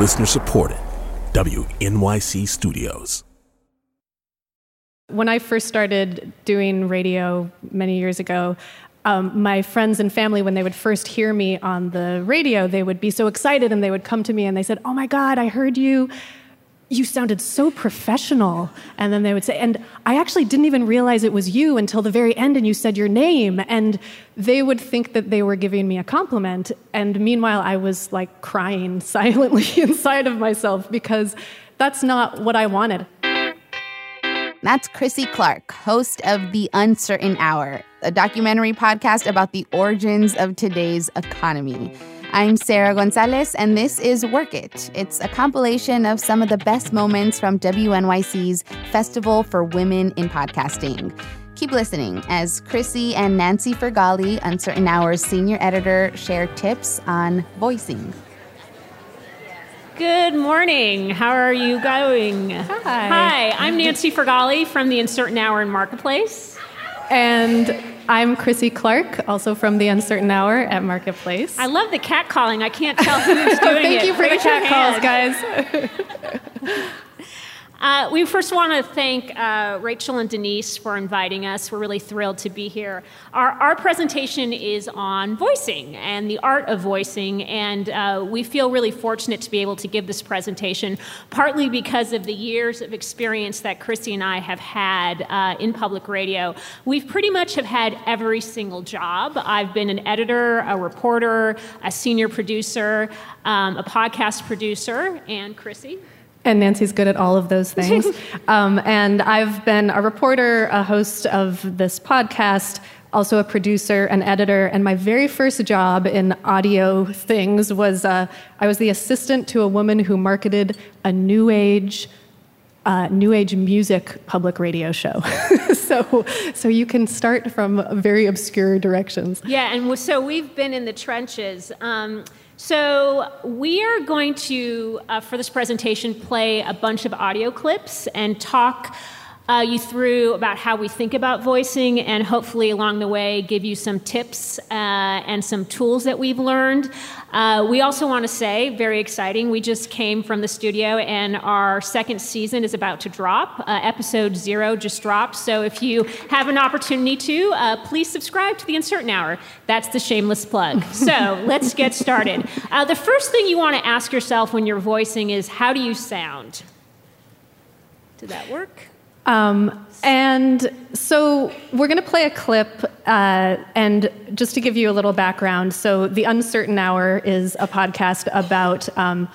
Listener supported. WNYC Studios. When I first started doing radio many years ago, um, my friends and family, when they would first hear me on the radio, they would be so excited and they would come to me and they said, Oh my God, I heard you. You sounded so professional. And then they would say, And I actually didn't even realize it was you until the very end and you said your name. And they would think that they were giving me a compliment. And meanwhile, I was like crying silently inside of myself because that's not what I wanted. That's Krissy Clark, host of The Uncertain Hour, a documentary podcast about the origins of today's economy. I'm Sarah Gonzalez, and this is Werk It. It's a compilation of some of the best moments from WNYC's Festival for Women in Podcasting. Keep listening as Krissy and Nancy Farghalli, Uncertain Hour's senior editor, share tips on voicing. Good morning. How are you going? Hi. Hi, I'm Nancy Farghalli from the Uncertain Hour in Marketplace. And I'm Krissy Clark, also from The Uncertain Hour at Marketplace. I love the cat calling. I can't tell who's doing it. Thank you for the Raise your cat calls, guys. Uh, we first want to thank uh, Rachel and Denise for inviting us. We're really thrilled to be here. Our, our presentation is on voicing and the art of voicing, and uh, we feel really fortunate to be able to give this presentation, partly because of the years of experience that Krissy and I have had uh, in public radio. We've pretty much have had every single job. I've been an editor, a reporter, a senior producer, um, a podcast producer, and Krissy. And Nancy's good at all of those things. um, and I've been a reporter, a host of this podcast, also a producer, an editor. And my very first job in audio things was uh, I was the assistant to a woman who marketed a new age. Uh, new age music public radio show. so, so you can start from very obscure directions. Yeah, and so we've been in the trenches. Um, so we are going to, uh, for this presentation, play a bunch of audio clips and talk uh, you through about how we think about voicing, and hopefully along the way give you some tips uh, and some tools that we've learned. Uh, we also want to say, very exciting, we just came from the studio, and our second season is about to drop. Uh, episode zero just dropped. So if you have an opportunity to, uh, please subscribe to the Uncertain Hour. That's the shameless plug. So let's get started. Uh, the first thing you want to ask yourself when you're voicing is, how do you sound? Did that work? Um, and so we're going to play a clip, uh, and just to give you a little background so, The Uncertain Hour is a podcast about um,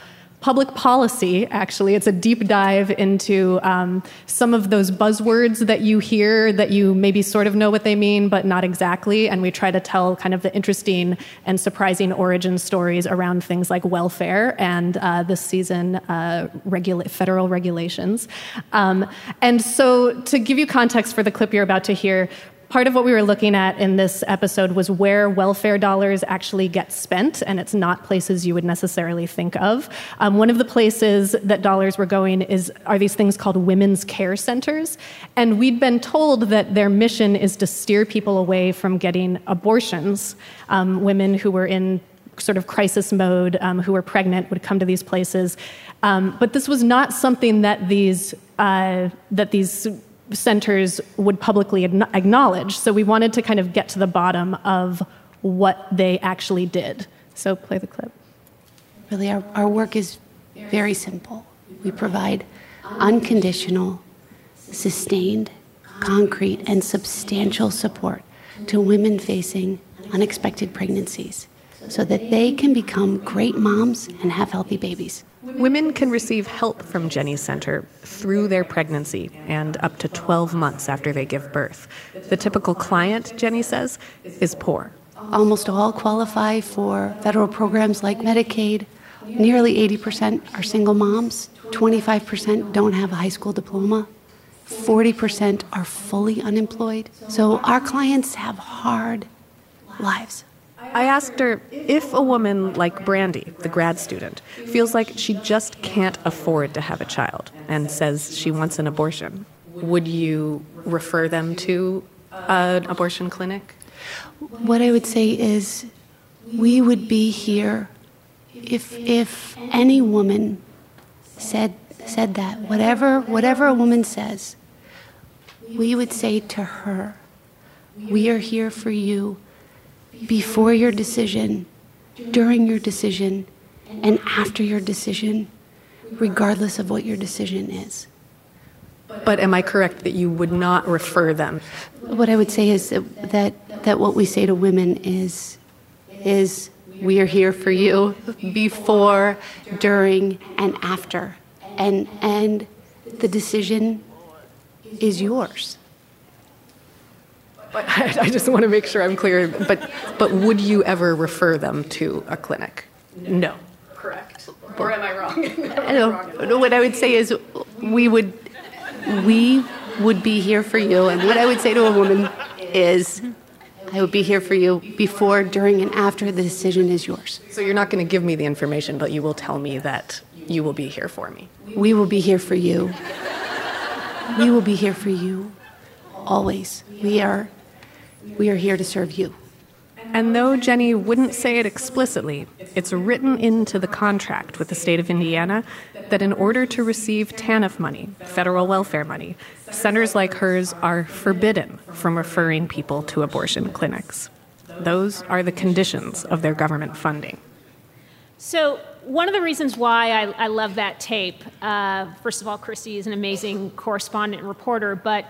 public policy, actually. It's a deep dive into um, some of those buzzwords that you hear that you maybe sort of know what they mean, but not exactly. And we try to tell kind of the interesting and surprising origin stories around things like welfare and uh, this season, uh, regula- federal regulations. Um, and so, to give you context for the clip you're about to hear, part of what we were looking at in this episode was where welfare dollars actually get spent, and it's not places you would necessarily think of. Um, one of the places that dollars were going is are these things called women's care centers, and we'd been told that their mission is to steer people away from getting abortions. Um, women who were in sort of crisis mode, um, who were pregnant, would come to these places. Um, but this was not something that these uh, that these centers would publicly acknowledge. So we wanted to kind of get to the bottom of what they actually did. So play the clip. Really, our, our work is very simple. We provide unconditional, sustained, concrete, and substantial support to women facing unexpected pregnancies so that they can become great moms and have healthy babies. Women can receive help from Jenny's Center through their pregnancy and up to 12 months after they give birth. The typical client, Jenny says, is poor. Almost all qualify for federal programs like Medicaid. Nearly 80% are single moms. 25% don't have a high school diploma. 40% are fully unemployed. So our clients have hard lives. I asked her if a woman like Brandy, the grad student, feels like she just can't afford to have a child and says she wants an abortion, would you refer them to an abortion clinic? What I would say is we would be here if if any woman said said that, whatever whatever a woman says, we would say to her, we are here for you before your decision, during your decision, and after your decision, regardless of what your decision is. But am I correct that you would not refer them? What I would say is that, that, that what we say to women is, is we are here for you before, during, and after. And, and the decision is yours. But I just want to make sure I'm clear. But, but would you ever refer them to a clinic? No. Correct. Or am I wrong? no, what I would say is we would we would be here for you. And what I would say to a woman is, I would be here for you before, during, and after the decision is yours. So you're not going to give me the information, but you will tell me that you will be here for me. We will be here for you. We will be here for you always. We are we are here to serve you. And though Jenny wouldn't say it explicitly, it's written into the contract with the state of Indiana that in order to receive TANF money, federal welfare money, centers like hers are forbidden from referring people to abortion clinics. Those are the conditions of their government funding. So, one of the reasons why I, I love that tape, uh, first of all, Krissy is an amazing correspondent and reporter, but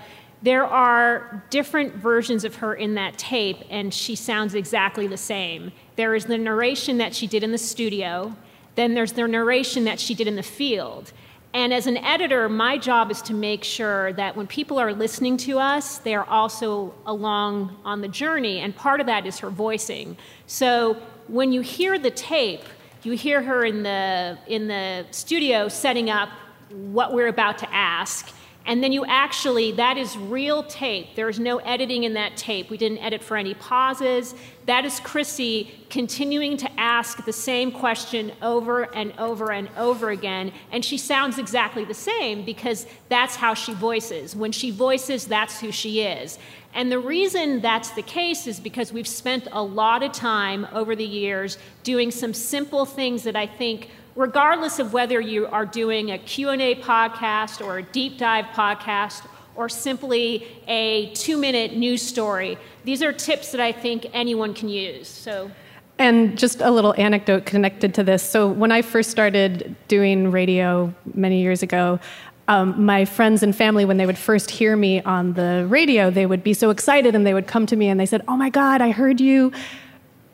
there are different versions of her in that tape, and she sounds exactly the same. There is the narration that she did in the studio, then there's the narration that she did in the field. And as an editor, my job is to make sure that when people are listening to us, they are also along on the journey, and part of that is her voicing. So when you hear the tape, you hear her in the, in the studio setting up what we're about to ask and then you actually, that is real tape. There's no editing in that tape. We didn't edit for any pauses. That is Krissy continuing to ask the same question over and over and over again. And she sounds exactly the same because that's how she voices. When she voices, that's who she is. And the reason that's the case is because we've spent a lot of time over the years doing some simple things that I think regardless of whether you are doing a Q&A podcast or a deep dive podcast or simply a 2-minute news story. These are tips that I think anyone can use. So and just a little anecdote connected to this. So, when I first started doing radio many years ago, um, my friends and family, when they would first hear me on the radio, they would be so excited and they would come to me and they said, Oh my God, I heard you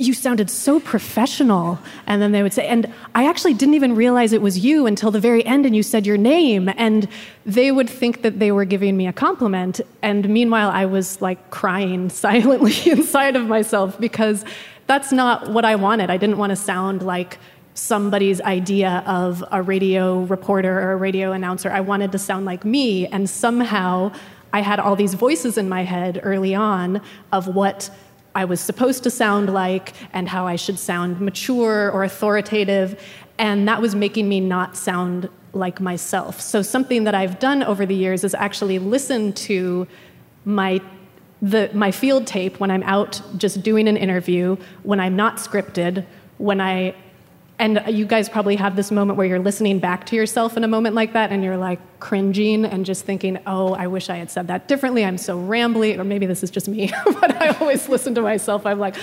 you sounded so professional. And then they would say, and I actually didn't even realize it was you until the very end and you said your name. And they would think that they were giving me a compliment. And meanwhile, I was like crying silently inside of myself because that's not what I wanted. I didn't want to sound like somebody's idea of a radio reporter or a radio announcer. I wanted to sound like me. And somehow I had all these voices in my head early on of what I was supposed to sound like and how I should sound mature or authoritative. And that was making me not sound like myself. So, something that I've done over the years is actually listen to my the, my field tape when I'm out just doing an interview, when I'm not scripted, when I and you guys probably have this moment where you're listening back to yourself in a moment like that and you're like cringing and just thinking, oh, I wish I had said that differently. I'm so rambly. Or maybe this is just me, but I always listen to myself. I'm like,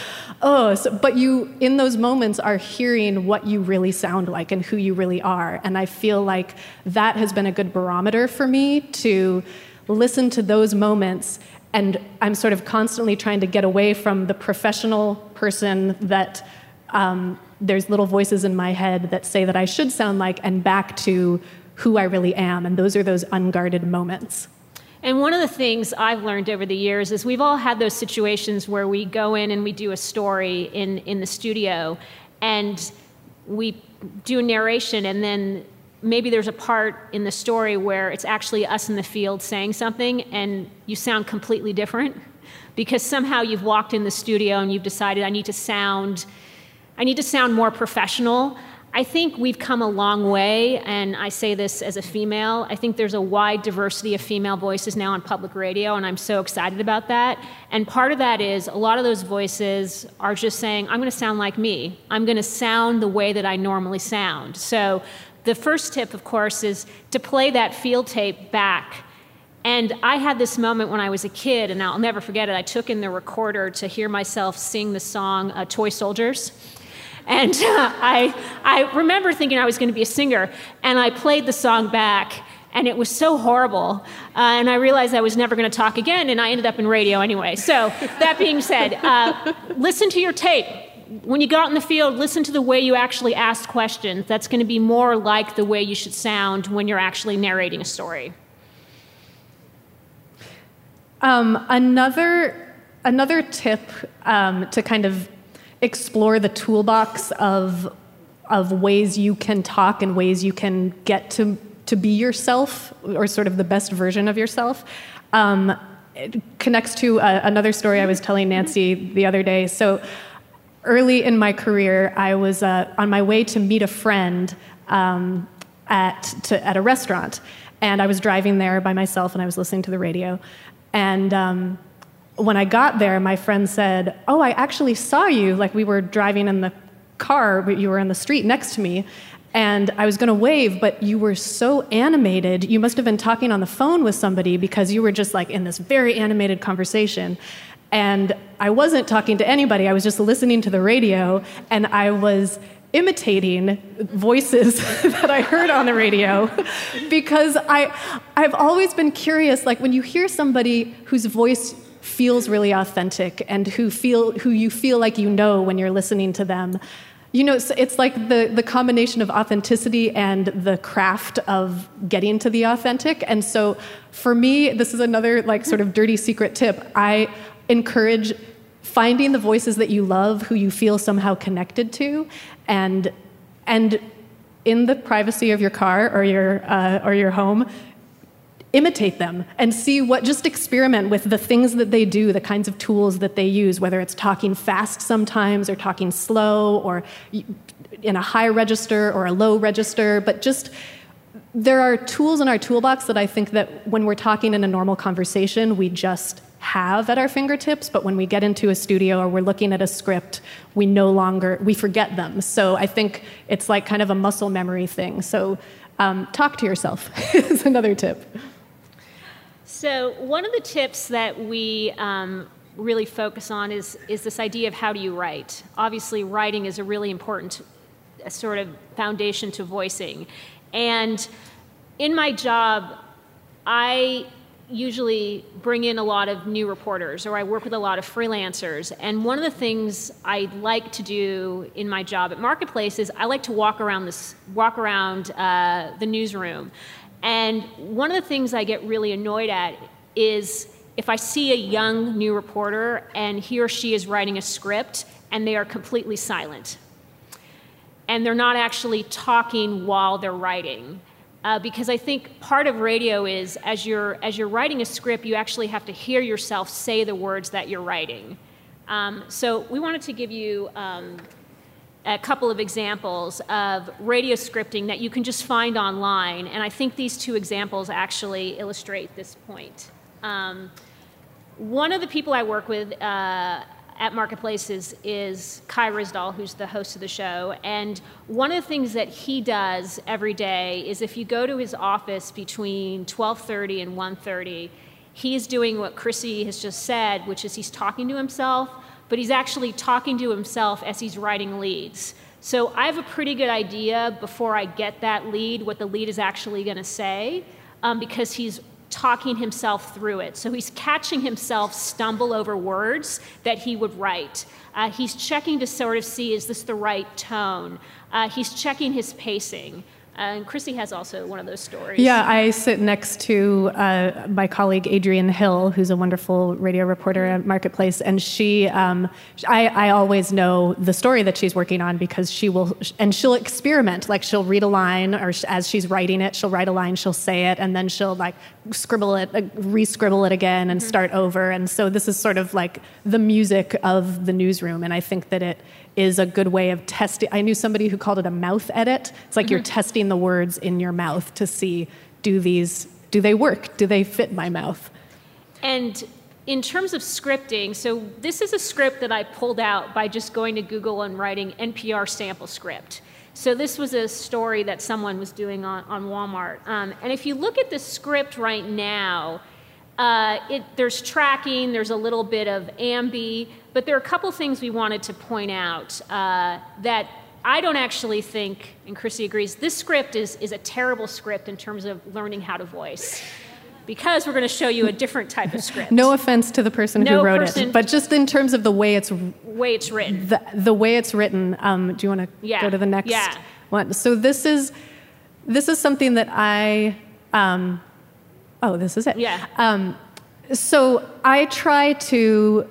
oh, so, but you, in those moments, are hearing what you really sound like and who you really are. And I feel like that has been a good barometer for me to listen to those moments. And I'm sort of constantly trying to get away from the professional person that. Um, there's little voices in my head that say that I should sound like, and back to who I really am. And those are those unguarded moments. And one of the things I've learned over the years is we've all had those situations where we go in and we do a story in, in the studio and we do a narration and then maybe there's a part in the story where it's actually us in the field saying something and you sound completely different because somehow you've walked in the studio and you've decided I need to sound I need to sound more professional. I think we've come a long way, and I say this as a female. I think there's a wide diversity of female voices now on public radio, and I'm so excited about that. And part of that is a lot of those voices are just saying, I'm going to sound like me. I'm going to sound the way that I normally sound. So the first tip, of course, is to play that field tape back. And I had this moment when I was a kid, and I'll never forget it. I took in the recorder to hear myself sing the song uh, Toy Soldiers. And uh, I, I remember thinking I was going to be a singer, and I played the song back, and it was so horrible. Uh, and I realized I was never going to talk again, and I ended up in radio anyway. So, that being said, uh, listen to your tape. When you go out in the field, listen to the way you actually ask questions. That's going to be more like the way you should sound when you're actually narrating a story. Um, another, another tip um, to kind of explore the toolbox of, of ways you can talk and ways you can get to, to be yourself or sort of the best version of yourself. Um, it connects to uh, another story I was telling Nancy the other day. So, early in my career, I was uh, on my way to meet a friend um, at, to, at a restaurant. And I was driving there by myself and I was listening to the radio. And um, when I got there, my friend said, Oh, I actually saw you. Like we were driving in the car, but you were in the street next to me. And I was going to wave, but you were so animated. You must have been talking on the phone with somebody because you were just like in this very animated conversation. And I wasn't talking to anybody, I was just listening to the radio, and I was imitating voices that I heard on the radio because I, I've always been curious like when you hear somebody whose voice feels really authentic and who feel who you feel like you know when you're listening to them. You know it's like the, the combination of authenticity and the craft of getting to the authentic. And so for me this is another like sort of dirty secret tip. I encourage finding the voices that you love who you feel somehow connected to and and in the privacy of your car or your uh, or your home imitate them and see what just experiment with the things that they do the kinds of tools that they use whether it's talking fast sometimes or talking slow or in a high register or a low register but just there are tools in our toolbox that i think that when we're talking in a normal conversation we just have at our fingertips but when we get into a studio or we're looking at a script we no longer we forget them. So i think it's like kind of a muscle memory thing. So um, talk to yourself is another tip so, one of the tips that we um, really focus on is, is this idea of how do you write. Obviously, writing is a really important a sort of foundation to voicing. And in my job, I usually bring in a lot of new reporters or I work with a lot of freelancers. And one of the things I like to do in my job at Marketplace is I like to walk around this walk around uh, the newsroom and one of the things I get really annoyed at is if I see a young new reporter and he or she is writing a script and they are completely silent. And they're not actually talking while they're writing. Uh, because I think part of radio is as you're, as you're writing a script, you actually have to hear yourself say the words that you're writing. Um, so we wanted to give you um, a couple of examples of radio scripting that you can just find online, and I think these two examples actually illustrate this point. Um, one of the people I work with uh, at Marketplaces is Kai Ryssdal, who's the host of the show. And one of the things that he does every day is if you go to his office between 12:30 and 1:30, he's doing what Krissy has just said, which is he's talking to himself but he's actually talking to himself as he's writing leads. So I have a pretty good idea before I get that lead what the lead is actually going to say um, because he's talking himself through it. So he's catching himself stumble over words that he would write. Uh, he's checking to sort of see is this the right tone? Uh, he's checking his pacing. And Krissy has also one of those stories. Yeah, I sit next to uh, my colleague Adrienne Hill, who's a wonderful radio reporter at Marketplace, and she, um, I, I always know the story that she's working on because she will, and she'll experiment. Like she'll read a line, or as she's writing it, she'll write a line, she'll say it, and then she'll like scribble it, uh, re-scribble it again, and mm-hmm. start over. And so this is sort of like the music of the newsroom, and I think that it is a good way of testing. I knew somebody who called it a mouth edit. It's like you're testing the words in your mouth to see do these do they work? Do they fit my mouth? And in terms of scripting, so this is a script that I pulled out by just going to Google and writing NPR sample script. So this was a story that someone was doing on, on Walmart. Um, and if you look at the script right now, uh, it, there's tracking, there's a little bit of ambi, but there are a couple things we wanted to point out uh, that I don't actually think, and Krissy agrees, this script is, is a terrible script in terms of learning how to voice. Because we're going to show you a different type of script. No offense to the person No who wrote person- it, but just in terms of the way it's way it's written. the, the way it's written. Um, do you want to Yeah, go to the next yeah. one? So this is this is something that I. Um, oh, this is it. Yeah. Um, so I try to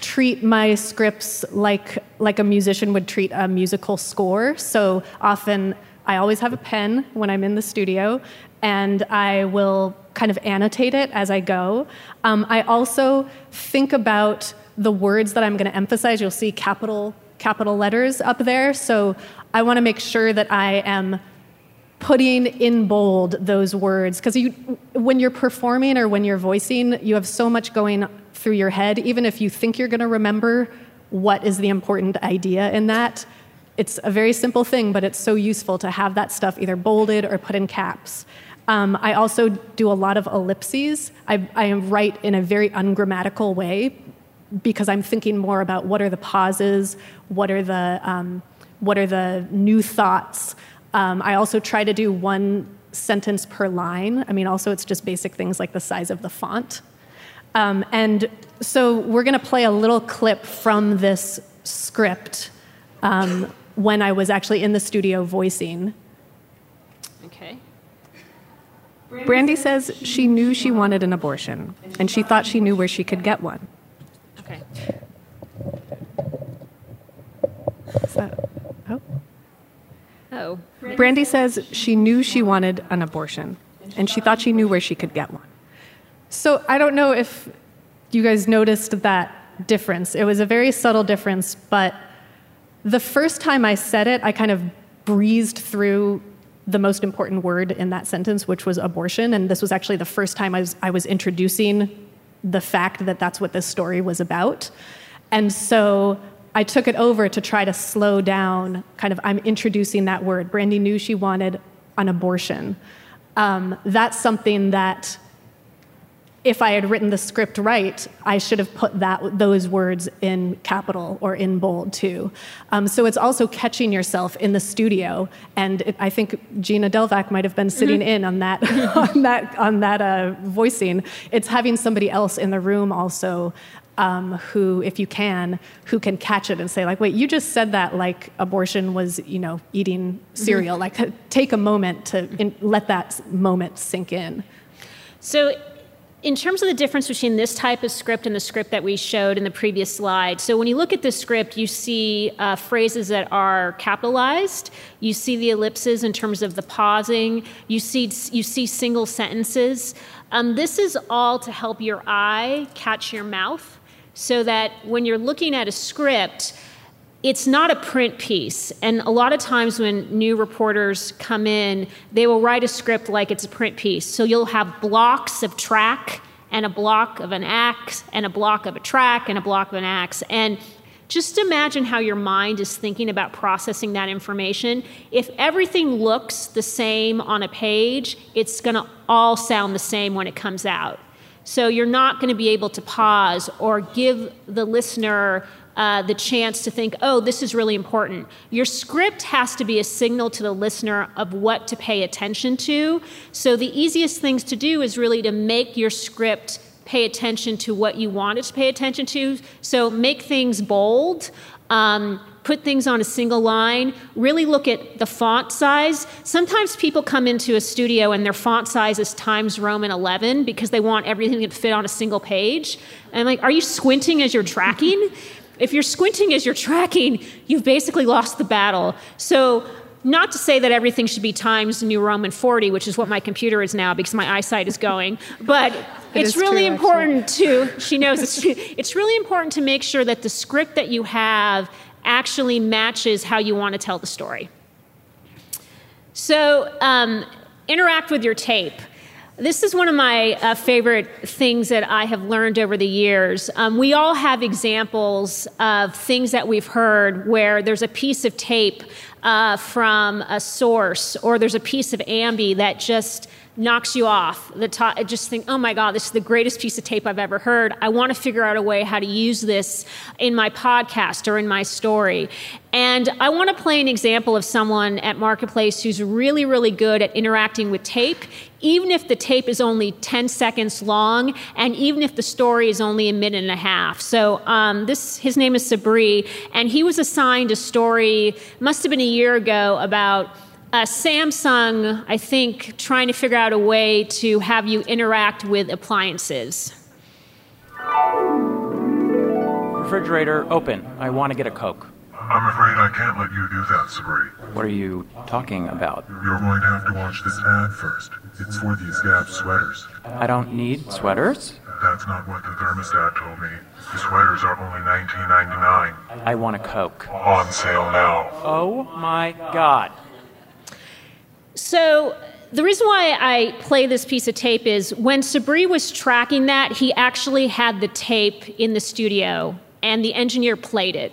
treat my scripts like like a musician would treat a musical score. So often I always have a pen when I'm in the studio, and I will kind of annotate it as I go. Um, I also think about the words that I'm going to emphasize. You'll see capital capital letters up there. So I want to make sure that I am putting in bold those words because you when you're performing or when you're voicing you have so much going through your head. Even if you think you're going to remember what is the important idea in that it's a very simple thing but it's so useful to have that stuff either bolded or put in caps. Um, i also do a lot of ellipses. I, I write in a very ungrammatical way because I'm thinking more about what are the pauses, what are the um, what are the new thoughts. Um, I also try to do one sentence per line. I mean, also it's just basic things like the size of the font. Um, and so we're going to play a little clip from this script um, when I was actually in the studio voicing. Okay. Brandy says she knew she wanted an abortion, and she thought she knew where she could get one. Okay. Is that-. Oh. Brandy says she knew she wanted an abortion, and she thought she knew where she could get one. So I don't know if you guys noticed that difference. It was a very subtle difference, but the first time I said it, I kind of breezed through the most important word in that sentence, which was abortion. And this was actually the first time I was, I was introducing the fact that that's what this story was about. And so I took it over to try to slow down, kind of, I'm introducing that word. Brandy knew she wanted an abortion. Um, that's something that if I had written the script right, I should have put that those words in capital or in bold too. Um, so it's also catching yourself in the studio, and it, I think Gina Delvac might have been sitting in on that on that on that uh, voicing. It's having somebody else in the room also. Um, who, if you can, who can catch it and say, like, wait, you just said that like abortion was, you know, eating cereal. Like, take a moment to in, let that moment sink in. So, in terms of the difference between this type of script and the script that we showed in the previous slide, so when you look at this script, you see uh, phrases that are capitalized. You see the ellipses in terms of the pausing. You see you see single sentences. Um, this is all to help your eye catch your mouth, so that when you're looking at a script, it's not a print piece. And a lot of times when new reporters come in, they will write a script like it's a print piece. So you'll have blocks of track and a block of an axe and a block of a track and a block of an axe. And just imagine how your mind is thinking about processing that information. If everything looks the same on a page, it's going to all sound the same when it comes out. So you're not going to be able to pause or give the listener uh, the chance to think, oh, this is really important. Your script has to be a signal to the listener of what to pay attention to. So the easiest things to do is really to make your script pay attention to what you want it to pay attention to. So make things bold. Um, put things on a single line, really look at the font size. Sometimes people come into a studio and their font size is Times Roman 11 because they want everything to fit on a single page. And like, are you squinting as you're tracking? if you're squinting as you're tracking, you've basically lost the battle. So not to say that everything should be Times New Roman 40, which is what my computer is now because my eyesight is going, but It it's really true, important to, she knows it's, it's really important to make sure that the script that you have actually matches how you want to tell the story. So, um, interact with your tape. This is one of my uh, favorite things that I have learned over the years. Um, we all have examples of things that we've heard where there's a piece of tape uh, from a source or there's a piece of ambi that just knocks you off. The top just think oh my god this is the greatest piece of tape i've ever heard. I want to figure out a way how to use this in my podcast or in my story. And i want to play an example of someone at marketplace who's really really good at interacting with tape even if the tape is only 10 seconds long and even if the story is only a minute and a half. So um, this his name is sabri and he was assigned a story must have been a year ago about uh, Samsung, I think, trying to figure out a way to have you interact with appliances. Refrigerator open. I want to get a Coke. I'm afraid I can't let you do that, Sabri. What are you talking about? You're going to have to watch this ad first. It's for these Gap sweaters. I don't need sweaters. That's not what the thermostat told me. The sweaters are only $19.99. I want a Coke. On sale now. Oh my god. So the reason why I play this piece of tape is when Sabri was tracking that, he actually had the tape in the studio and the engineer played it.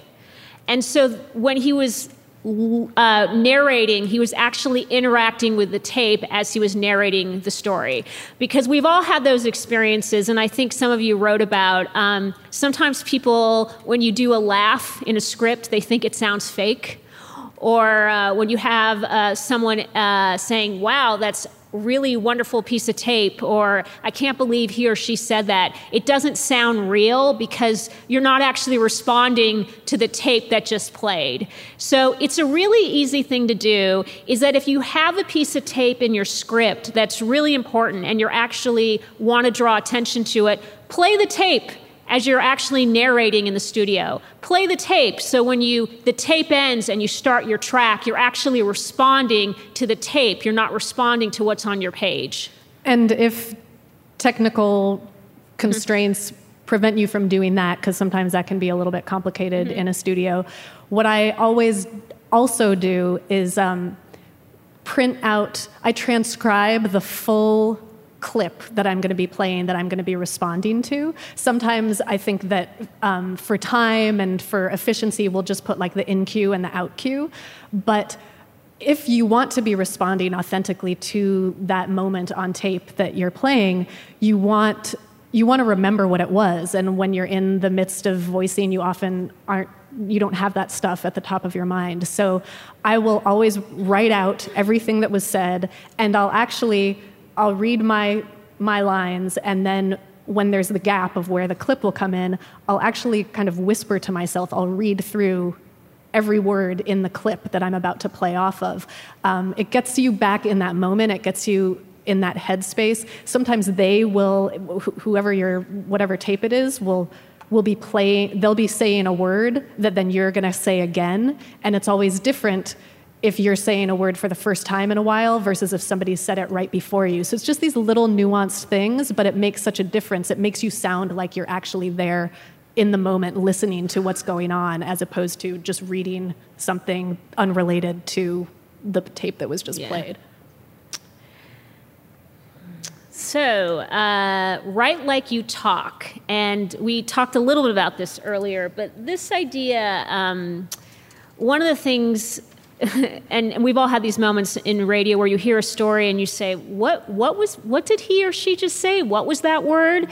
And so when he was uh, narrating, he was actually interacting with the tape as he was narrating the story. Because we've all had those experiences, and I think some of you wrote about um, sometimes people, when you do a laugh in a script, they think it sounds fake or uh, when you have uh, someone uh, saying, wow, that's really wonderful piece of tape, or I can't believe he or she said that. It doesn't sound real because you're not actually responding to the tape that just played. So it's a really easy thing to do is that if you have a piece of tape in your script that's really important and you're actually want to draw attention to it, play the tape as you're actually narrating in the studio. Play the tape so when you the tape ends and you start your track, you're actually responding to the tape. You're not responding to what's on your page. And if technical constraints prevent you from doing that because sometimes that can be a little bit complicated mm-hmm. in a studio, what I always also do is um, print out. I transcribe the full clip that I'm going to be playing, that I'm going to be responding to. Sometimes I think that um, for time and for efficiency, we'll just put like the in cue and the out cue. But if you want to be responding authentically to that moment on tape that you're playing, you want you want to remember what it was. And when you're in the midst of voicing, you often aren't you don't have that stuff at the top of your mind. So I will always write out everything that was said, and I'll actually I'll read my my lines and then when there's the gap of where the clip will come in, I'll actually kind of whisper to myself, I'll read through every word in the clip that I'm about to play off of. Um, it gets you back in that moment, it gets you in that headspace. Sometimes they will, wh- whoever your, whatever tape it is, will will be playing they'll be saying a word that then you're going to say again and it's always different if you're saying a word for the first time in a while versus if somebody said it right before you. So it's just these little nuanced things, but it makes such a difference. It makes you sound like you're actually there in the moment listening to what's going on as opposed to just reading something unrelated to the tape that was just yeah. played. So, uh, write like you talk. And we talked a little bit about this earlier, but this idea, um, one of the things and, and, we've all had these moments in radio where you hear a story and you say, what, what, was, what did he or she just say? What was that word?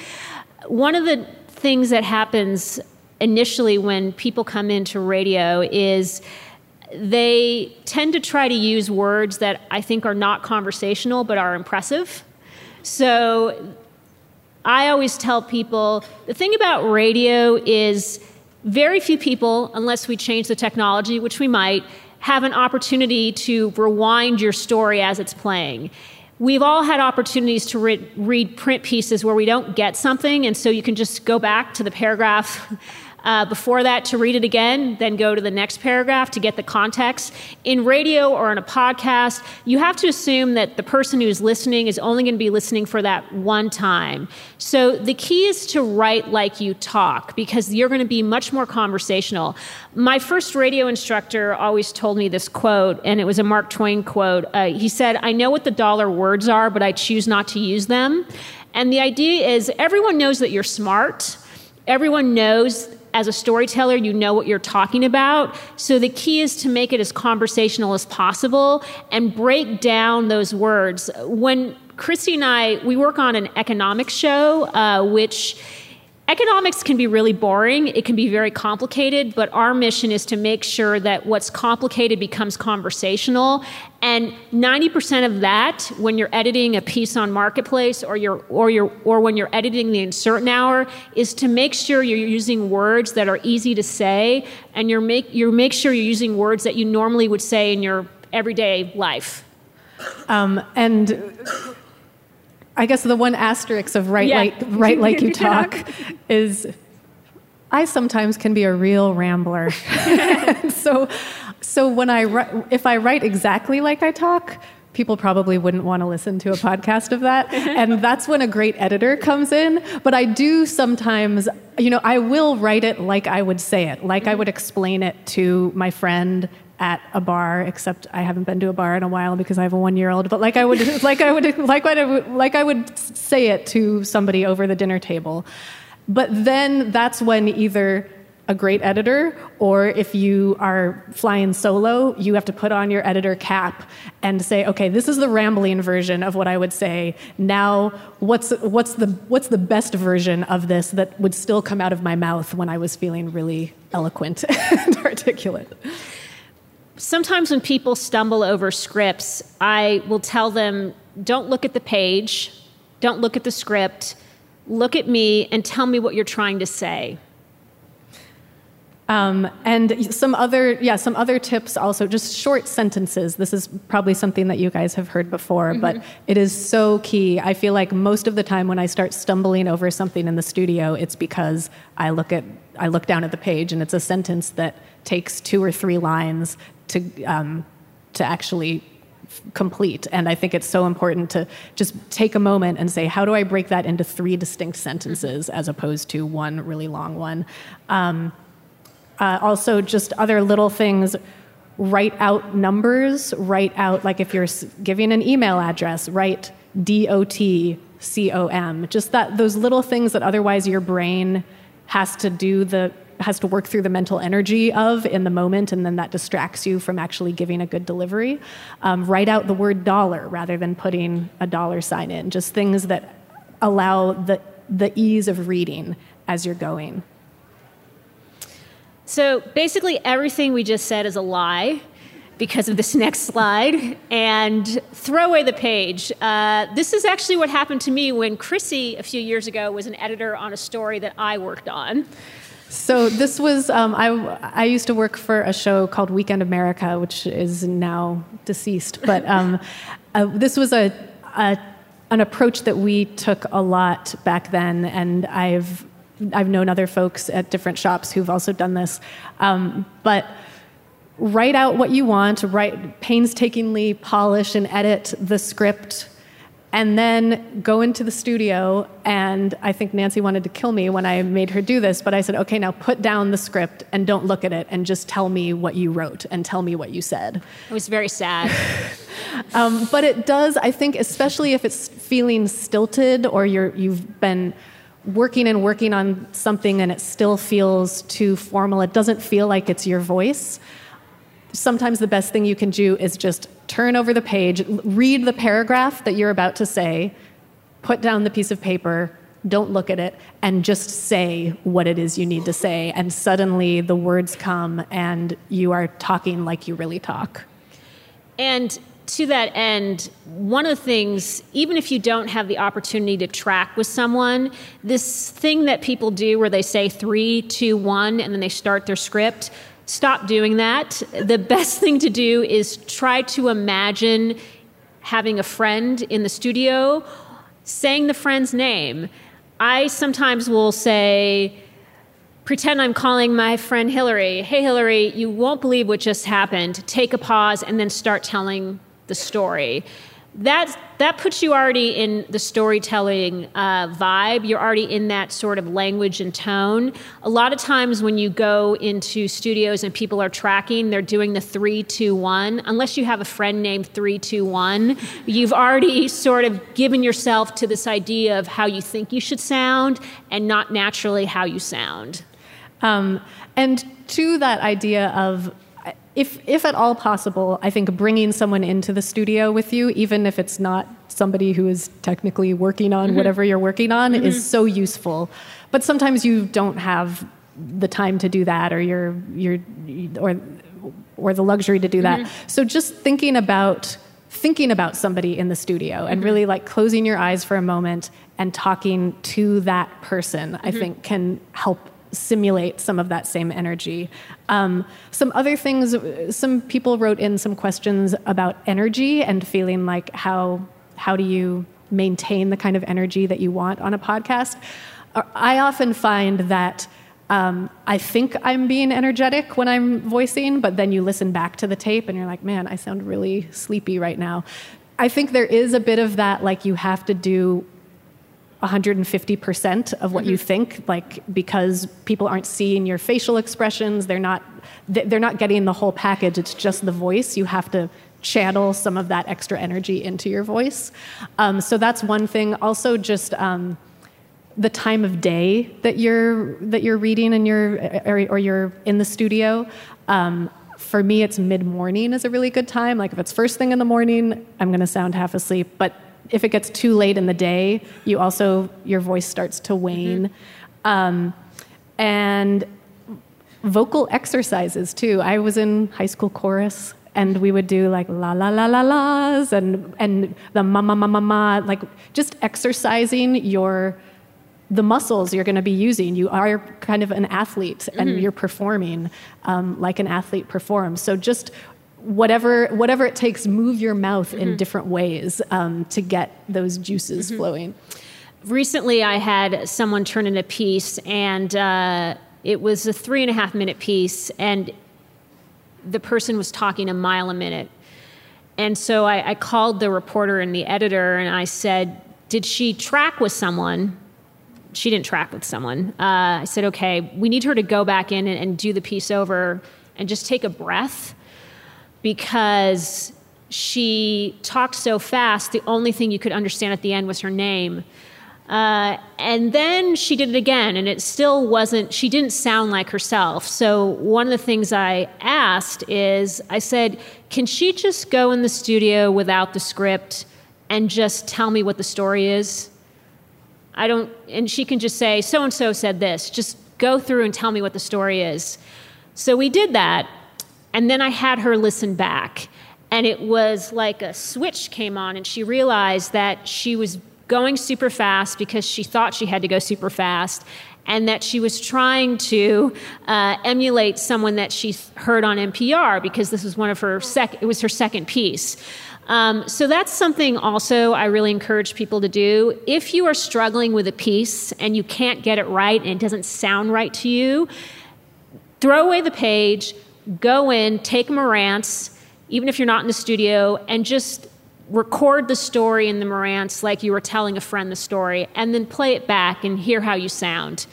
One of the things that happens initially when people come into radio is they tend to try to use words that I think are not conversational but are impressive. So I always tell people the thing about radio is very few people, unless we change the technology, which we might, have an opportunity to rewind your story as it's playing. We've all had opportunities to re- read print pieces where we don't get something, and so you can just go back to the paragraph uh, before that to read it again, then go to the next paragraph to get the context. In radio or in a podcast, you have to assume that the person who's listening is only going to be listening for that one time. So the key is to write like you talk because you're going to be much more conversational. My first radio instructor always told me this quote, and it was a Mark Twain quote. Uh, he said, I know what the dollar words are, but I choose not to use them. And the idea is everyone knows that you're smart. Everyone knows as a storyteller, you know what you're talking about. So the key is to make it as conversational as possible and break down those words. When Krissy and I, we work on an economics show, uh, which Economics can be really boring, it can be very complicated, but our mission is to make sure that what's complicated becomes conversational. And 90% of that, when you're editing a piece on Marketplace or, you're, or, you're, or when you're editing the Uncertain Hour, is to make sure you're using words that are easy to say and you're make, you make sure you're using words that you normally would say in your everyday life. Um, and I guess the one asterisk of write yeah. like write like you talk is I sometimes can be a real rambler. so so when I if I write exactly like I talk, people probably wouldn't want to listen to a podcast of that. and that's when a great editor comes in. But I do sometimes, you know, I will write it like I would say it, like I mm-hmm. would explain it to my friend at a bar, except I haven't been to a bar in a while because I have a one-year-old. But like I would, like I would, like I would, like I would say it to somebody over the dinner table. But then that's when either a great editor, or if you are flying solo, you have to put on your editor cap and say, okay, this is the rambling version of what I would say. Now, what's what's the what's the best version of this that would still come out of my mouth when I was feeling really eloquent and articulate? Sometimes when people stumble over scripts, I will tell them don't look at the page, don't look at the script, look at me and tell me what you're trying to say. Um, and some other, yeah, some other tips also, just short sentences. This is probably something that you guys have heard before, mm-hmm. but it is so key. I feel like most of the time when I start stumbling over something in the studio, it's because I look at, I look down at the page and it's a sentence that takes two or three lines to um, to actually complete. And I think it's so important to just take a moment and say, how do I break that into three distinct sentences as opposed to one really long one? Um, uh, also, just other little things. Write out numbers. Write out like if you're giving an email address, write D O T C O M. Just that those little things that otherwise your brain has to do the has to work through the mental energy of in the moment, and then that distracts you from actually giving a good delivery. Um, write out the word dollar rather than putting a dollar sign in. Just things that allow the, the ease of reading as you're going. So basically, everything we just said is a lie because of this next slide and throw away the page. Uh, this is actually what happened to me when Krissy, a few years ago, was an editor on a story that I worked on. So this was um, I. I used to work for a show called Weekend America, which is now deceased. But um, uh, this was a, a, an approach that we took a lot back then, and I've I've known other folks at different shops who've also done this. Um, but write out what you want. Write painstakingly polish and edit the script and then go into the studio and i think nancy wanted to kill me when i made her do this but i said okay now put down the script and don't look at it and just tell me what you wrote and tell me what you said it was very sad um, but it does i think especially if it's feeling stilted or you're, you've been working and working on something and it still feels too formal it doesn't feel like it's your voice sometimes the best thing you can do is just turn over the page, read the paragraph that you're about to say, put down the piece of paper, don't look at it, and just say what it is you need to say. And suddenly the words come and you are talking like you really talk. And to that end, one of the things, even if you don't have the opportunity to track with someone, this thing that people do where they say three, two, one, and then they start their script, stop doing that. The best thing to do is try to imagine having a friend in the studio saying the friend's name. I sometimes will say, pretend I'm calling my friend Hillary. Hey, Hillary, you won't believe what just happened. Take a pause and then start telling the story. That, that puts you already in the storytelling uh, vibe. You're already in that sort of language and tone. A lot of times when you go into studios and people are tracking, they're doing the three, two, one. Unless you have a friend named three, two, one, you've already sort of given yourself to this idea of how you think you should sound and not naturally how you sound. Um, and to that idea of if, if at all possible, I think bringing someone into the studio with you, even if it's not somebody who is technically working on mm-hmm. whatever you're working on, mm-hmm. is so useful. But sometimes you don't have the time to do that, or you're, you're or, or the luxury to do that. Mm-hmm. So just thinking about thinking about somebody in the studio and mm-hmm. really like closing your eyes for a moment and talking to that person, I mm-hmm. think can help simulate some of that same energy. Um, some other things, some people wrote in some questions about energy and feeling like how how do you maintain the kind of energy that you want on a podcast. Uh, I often find that. Um, I think I'm being energetic when I'm voicing, but then you listen back to the tape and you're like, man, I sound really sleepy right now. I think there is a bit of that, like you have to do 150% of what mm-hmm. you think like because people aren't seeing your facial expressions they're not they're not getting the whole package it's just the voice you have to channel some of that extra energy into your voice. Um, so that's one thing. Also just um, the time of day that you're that you're reading and you're or, or you're in the studio um, for me it's mid-morning is a really good time. Like if it's first thing in the morning i'm going to sound half asleep but if it gets too late in the day, you also your voice starts to wane. Mm-hmm. Um, and vocal exercises too. I was in high school chorus and we would do like la la la la la's and and the ma ma ma ma ma like just exercising your the muscles you're going to be using. You are kind of an athlete and mm-hmm. you're performing um, like an athlete performs. So just whatever whatever it takes, move your mouth mm-hmm. in different ways um, to get those juices mm-hmm. flowing. Recently, I had someone turn in a piece, and uh, it was a three and a half minute piece, and the person was talking a mile a minute. And so I, I called the reporter and the editor, and I said, "Did she track with someone?" She didn't track with someone. Uh, I said, "Okay, we need her to go back in and, and do the piece over and just take a breath." Because she talked so fast, the only thing you could understand at the end was her name. Uh, and then she did it again, and it still wasn't, she didn't sound like herself. So, one of the things I asked is I said, Can she just go in the studio without the script and just tell me what the story is? I don't, and she can just say, So and so said this. Just go through and tell me what the story is. So, we did that, and then I had her listen back. And it was like a switch came on, and she realized that she was going super fast because she thought she had to go super fast, and that she was trying to uh, emulate someone that she heard on NPR because this was one of her sec- it was her second piece. Um, so that's something also I really encourage people to do. If you are struggling with a piece and you can't get it right and it doesn't sound right to you, throw away the page, go in, take Marantz, even if you're not in the studio, and just record the story in the Marantz like you were telling a friend the story, and then play it back and hear how you sound.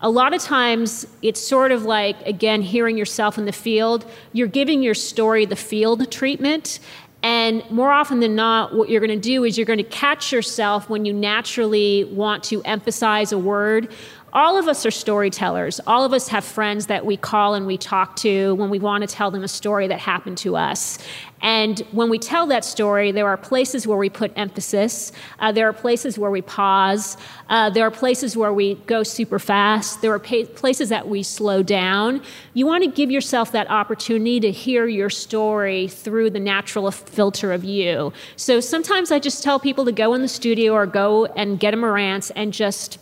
A lot of times, it's sort of like, again, hearing yourself in the field. You're giving your story the field treatment. And more often than not, what you're going to do is you're going to catch yourself when you naturally want to emphasize a word all of us are storytellers. All of us have friends that we call and we talk to when we want to tell them a story that happened to us. And when we tell that story, there are places where we put emphasis, uh, there are places where we pause, uh, there are places where we go super fast, there are pa- places that we slow down. You want to give yourself that opportunity to hear your story through the natural filter of you. So sometimes I just tell people to go in the studio or go and get a Marantz and just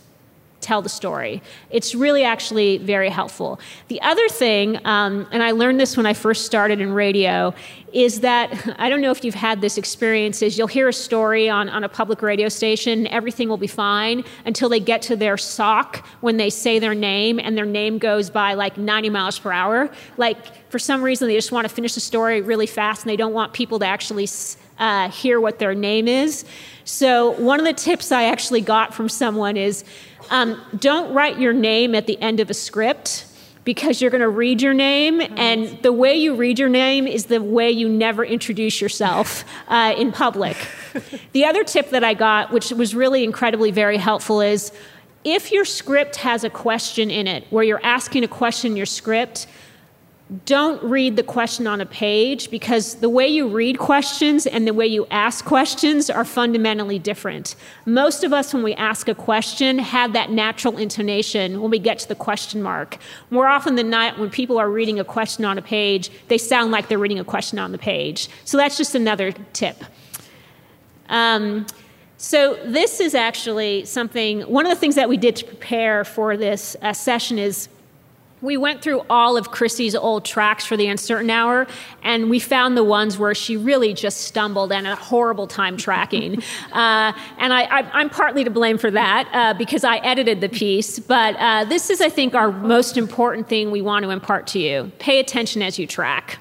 tell the story. It's really actually very helpful. The other thing, um, and I learned this when I first started in radio, is that I don't know if you've had this experience, is you'll hear a story on, on a public radio station, everything will be fine until they get to their sock when they say their name and their name goes by like 90 miles per hour. Like for some reason they just want to finish the story really fast and they don't want people to actually uh, hear what their name is. So one of the tips I actually got from someone is um, don't write your name at the end of a script because you're going to read your name, and the way you read your name is the way you never introduce yourself uh, in public. the other tip that I got, which was really incredibly very helpful, is if your script has a question in it, where you're asking a question in your script, don't read the question on a page because the way you read questions and the way you ask questions are fundamentally different. Most of us, when we ask a question, have that natural intonation when we get to the question mark. More often than not, when people are reading a question on a page, they sound like they're reading a question on the page. So that's just another tip. Um, so this is actually something, one of the things that we did to prepare for this uh, session is we went through all of Krissy's old tracks for the uncertain hour, and we found the ones where she really just stumbled and had a horrible time tracking. uh, and I, am partly to blame for that uh, because I edited the piece. But uh, this is, I think, our most important thing we want to impart to you. Pay attention as you track.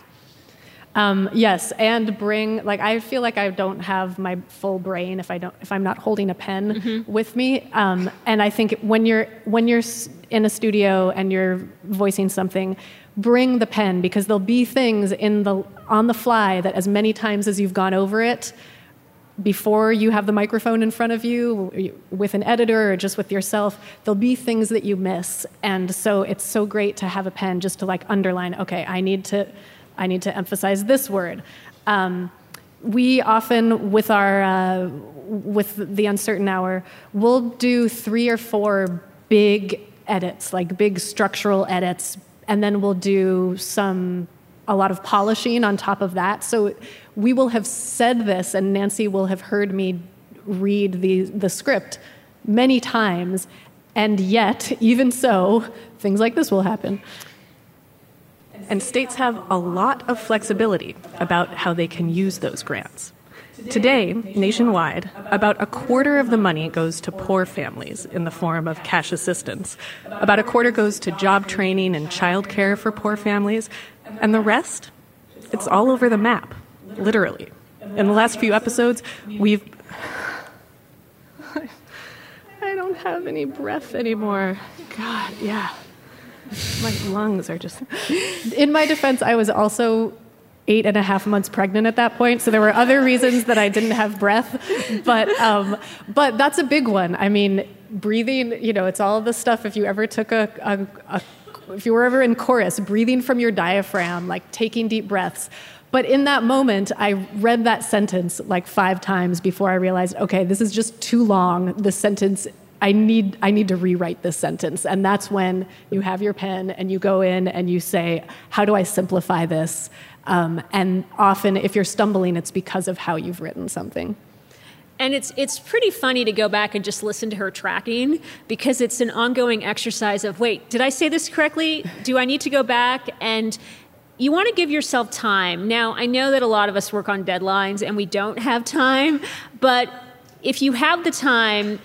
Um, yes, and bring like I feel like I don't have my full brain if I don't if I'm not holding a pen mm-hmm. with me. Um, and I think when you're when you're in a studio and you're voicing something, bring the pen because there'll be things in the on the fly that as many times as you've gone over it before you have the microphone in front of you with an editor or just with yourself there'll be things that you miss and so it's so great to have a pen just to like underline okay i need to I need to emphasize this word. Um, we often, with our uh, with the uncertain hour, we'll do three or four big edits, like big structural edits, and then we'll do some a lot of polishing on top of that. So we will have said this, and Nancy will have heard me read the the script many times, and yet, even so, things like this will happen. And states have a lot of flexibility about how they can use those grants. Today, nationwide, about a quarter of the money goes to poor families in the form of cash assistance. About a quarter goes to job training and childcare for poor families. And the rest? It's all over the map, literally. In the last few episodes, we've. I don't have any breath anymore. God, yeah. My lungs are just. In my defense, I was also eight and a half months pregnant at that point, so there were other reasons that I didn't have breath. But um, but that's a big one. I mean, breathing. You know, it's all the stuff. If you ever took a, a, a if you were ever in chorus, breathing from your diaphragm, like taking deep breaths. But in that moment, I read that sentence like five times before I realized, okay, this is just too long. This sentence I need, I need to rewrite this sentence. And that's when you have your pen and you go in and you say, How do I simplify this? Um, and often, if you're stumbling, it's because of how you've written something. And it's it's pretty funny to go back and just listen to her tracking because it's an ongoing exercise of wait, did I say this correctly? Do I need to go back and you want to give yourself time. Now, I know that a lot of us work on deadlines and we don't have time, but if you have the time,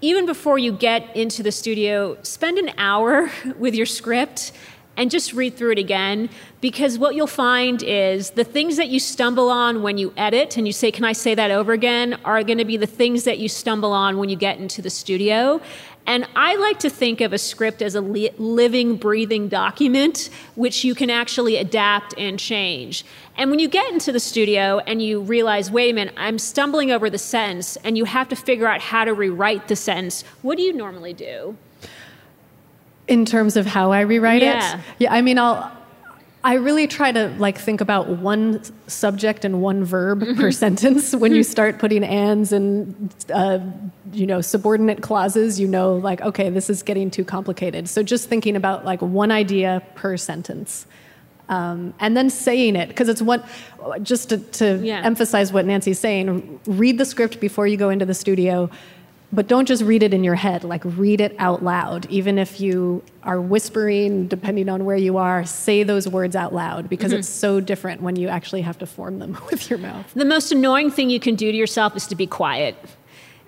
even before you get into the studio, spend an hour with your script and just read through it again because what you'll find is the things that you stumble on when you edit and you say can i say that over again are going to be the things that you stumble on when you get into the studio and I like to think of a script as a li- living, breathing document, which you can actually adapt and change. And when you get into the studio and you realize, wait a minute, I'm stumbling over the sentence, and you have to figure out how to rewrite the sentence, what do you normally do? In terms of how I rewrite yeah. it? Yeah, I mean, I'll I really try to like think about one subject and one verb per sentence. When you start putting ands and uh, you know subordinate clauses, you know like okay, this is getting too complicated. So just thinking about like one idea per sentence. Um, and then saying it because it's one just to, to yeah. emphasize what nancy's saying read the script before you go into the studio but don't just read it in your head, like read it out loud. Even if you are whispering, depending on where you are, say those words out loud because mm-hmm. it's so different when you actually have to form them with your mouth. The most annoying thing you can do to yourself is to be quiet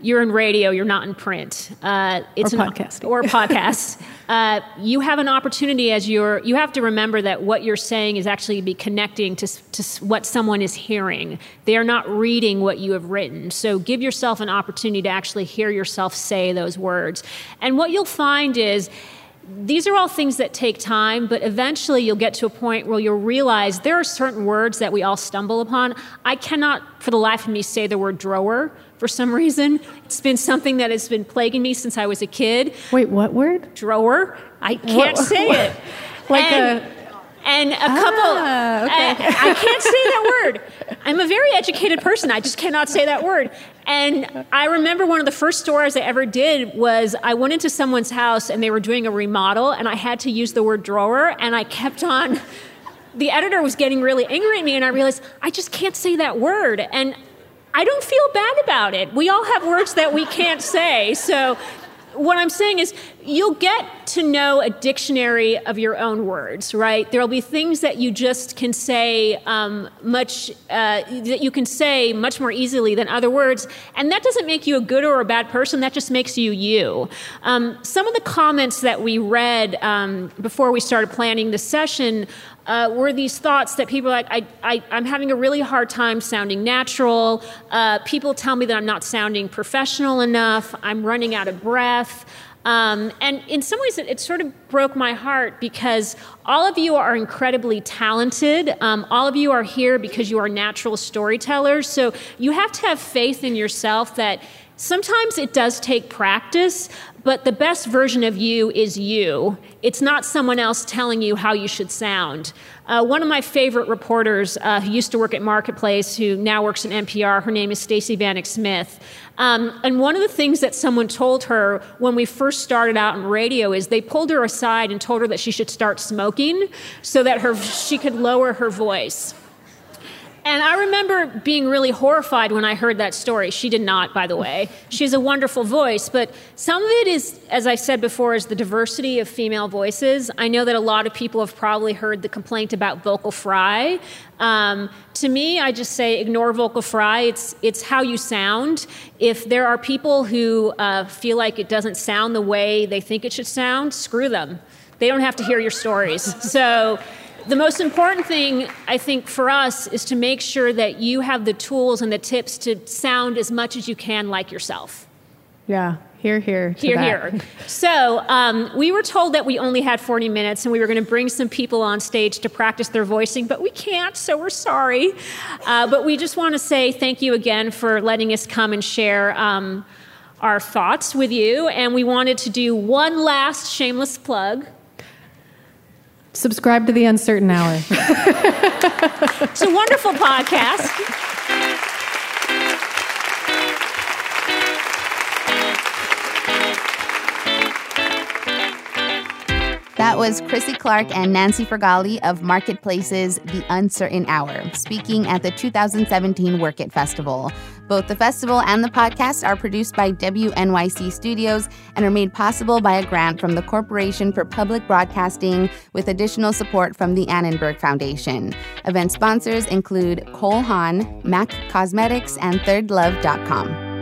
you're in radio, you're not in print. Uh, it's or podcasting. Or podcasts. uh, you have an opportunity as you're, you have to remember that what you're saying is actually be connecting to, to what someone is hearing. They are not reading what you have written. So give yourself an opportunity to actually hear yourself say those words. And what you'll find is, these are all things that take time, but eventually you'll get to a point where you'll realize there are certain words that we all stumble upon. I cannot, for the life of me, say the word drawer for some reason. It's been something that has been plaguing me since I was a kid. Wait, what word? Drawer. I can't what, say it. like and, a. And a couple. Ah, okay. I, I can't say that word. I'm a very educated person. I just cannot say that word. And I remember one of the first stories I ever did was I went into someone's house and they were doing a remodel, and I had to use the word drawer, and I kept on. The editor was getting really angry at me, and I realized I just can't say that word. And I don't feel bad about it. We all have words that we can't say. So what I'm saying is you'll get to know a dictionary of your own words, right? There'll be things that you just can say um, much uh, that you can say much more easily than other words, and that doesn't make you a good or a bad person. That just makes you you. Um, some of the comments that we read um, before we started planning the session uh, were these thoughts that people like, I, I, am having a really hard time sounding natural. Uh, people tell me that I'm not sounding professional enough. I'm running out of breath. Um, and in some ways, it, it, sort of broke my heart because all of you are incredibly talented. Um, all of you are here because you are natural storytellers. So you have to have faith in yourself that sometimes it does take practice, but the best version of you is you. It's not someone else telling you how you should sound. Uh, one of my favorite reporters uh, who used to work at Marketplace, who now works at NPR, her name is Stacey Vanek Smith. Um, and one of the things that someone told her when we first started out in radio is they pulled her aside and told her that she should start smoking so that her, she could lower her voice. And I remember being really horrified when I heard that story. She did not, by the way. She has a wonderful voice, but some of it is, as I said before, is the diversity of female voices. I know that a lot of people have probably heard the complaint about vocal fry. Um, to me, I just say ignore vocal fry. It's it's how you sound. If there are people who uh, feel like it doesn't sound the way they think it should sound, screw them. They don't have to hear your stories. So the most important thing, I think, for us is to make sure that you have the tools and the tips to sound as much as you can like yourself. Yeah, here, here. Here, here. So, um, we were told that we only had 40 minutes and we were going to bring some people on stage to practice their voicing, but we can't, so we're sorry. Uh, but we just want to say thank you again for letting us come and share. Um, our thoughts with you, and we wanted to do one last shameless plug. Subscribe to The Uncertain Hour. it's a wonderful podcast. That was Krissy Clark and Nancy Farghalli of Marketplace's The Uncertain Hour, speaking at the 2017 Werk It Festival. Both the festival and the podcast are produced by WNYC Studios and are made possible by a grant from the Corporation for Public Broadcasting with additional support from the Annenberg Foundation. Event sponsors include Cole Haan, MAC Cosmetics, and ThirdLove.com.